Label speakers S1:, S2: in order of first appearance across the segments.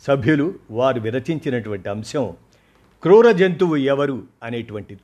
S1: సభ్యులు వారు విరచించినటువంటి అంశం క్రూర జంతువు ఎవరు అనేటువంటి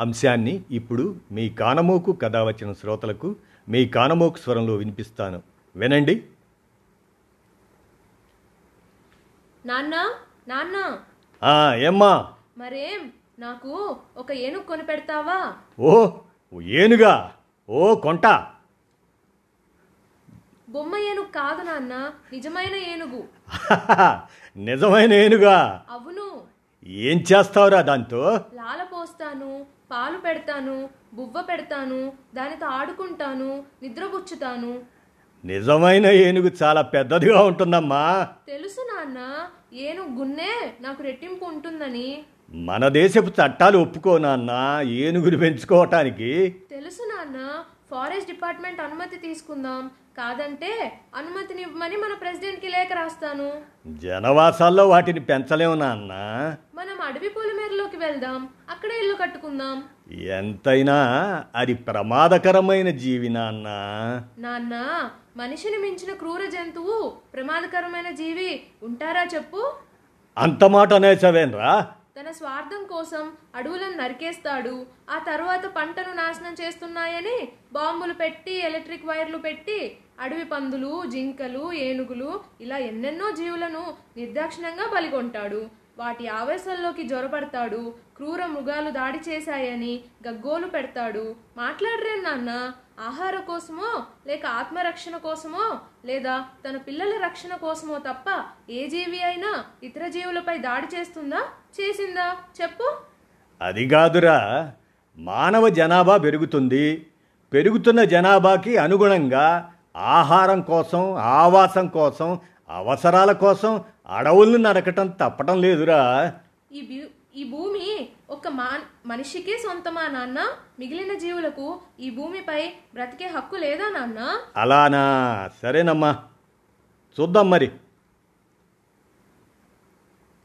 S1: అంశాన్ని ఇప్పుడు మీ కానమోకు కథ వచ్చిన శ్రోతలకు మీ కానమోకు స్వరంలో వినిపిస్తాను. వినండి.
S2: నాన్న నాన్న.
S1: ఆ, ఏమ్మా?
S2: మరేం? నాకు ఒక ఏనుగు కొని పెడతావా
S1: ఓ ఏనుగా? ఓ కొంట.
S2: బొమ్మ ఏనుగు కాదు నాన్న నిజమైన ఏనుగు.
S1: నిజమైన ఏనుగా?
S2: అవును.
S1: ఏం చేస్తావురా దాంతో?
S2: లాల పోస్తాను పాలు పెడతాను బువ్వ పెడతాను దానితో ఆడుకుంటాను నిద్రపుచ్చుతాను.
S1: నిజమైన ఏనుగు చాలా పెద్దదిగా ఉంటుందమ్మా.
S2: తెలుసు నాన్న ఏనుగు గున్నే నాకు రెట్టింపు ఉంటుందని?
S1: మన దేశపు చట్టాలు ఒప్పుకోనన్నా ఏనుగుని పెంచుకోవటానికి.
S2: తెలుసు నాన్న ఫారెస్ట్ డిపార్ట్మెంట్ అనుమతి తీసుకుందాం. కాదంటే అనుమతిని ఇవ్వమని మన ప్రెసిడెంట్కి లేఖ రాస్తాను.
S1: జనవాసాల్లో వాటిని పెంచలేము నాన్న.
S2: మనం అడవి పొలిమేరలోకి వెళ్దాం. అక్కడే ఇల్లు కట్టుకుందాం.
S1: ఎంతైనా అది ప్రమాదకరమైన జీవి నాన్న.
S2: నాన్న మనిషిని మించిన క్రూర జంతువు ప్రమాదకరమైన జీవి ఉంటారా చెప్పు?
S1: అంత మాట అనేసవేన్రా
S2: తన స్వార్థం కోసం అడవులను నరికేస్తాడు. ఆ తర్వాత పంటను నాశనం చేస్తున్నాయని బాంబులు పెట్టి ఎలక్ట్రిక్ వైర్లు పెట్టి అడవి పందులు జింకలు ఏనుగులు ఇలా ఎన్నెన్నో జీవులను నిర్దాక్షిణ్యంగా బలిగొంటాడు. వాటి ఆవేశంలోకి జ్వరపడతాడు క్రూర మృగాలు దాడి చేశాయని గగ్గోలు పెడతాడు. మాట్లాడరేం నాన్న ఆహార కోసమో లేక ఆత్మరక్షణ కోసమో లేదా తన పిల్లల రక్షణ కోసమో తప్ప ఏ జీవి అయినా ఇతర జీవులపై దాడి చేస్తుందా? చేసిందా? చెప్పు.
S1: అది కాదురా. మానవ జనాభా పెరుగుతుంది. పెరుగుతున్న జనాభాకి అనుగుణంగా ఆహారం కోసం ఆవాసం కోసం అవసరాల కోసం అడవులను నరకటం తప్పటం లేదురా.
S2: ఈ ఈ భూమి ఒక మా మనిషికే సొంతమా నాన్న? మిగిలిన జీవులకు ఈ భూమిపై బ్రతికే హక్కు లేదా నాన్న?
S1: అలానా? సరేనమ్మా. చూద్దాం మరి.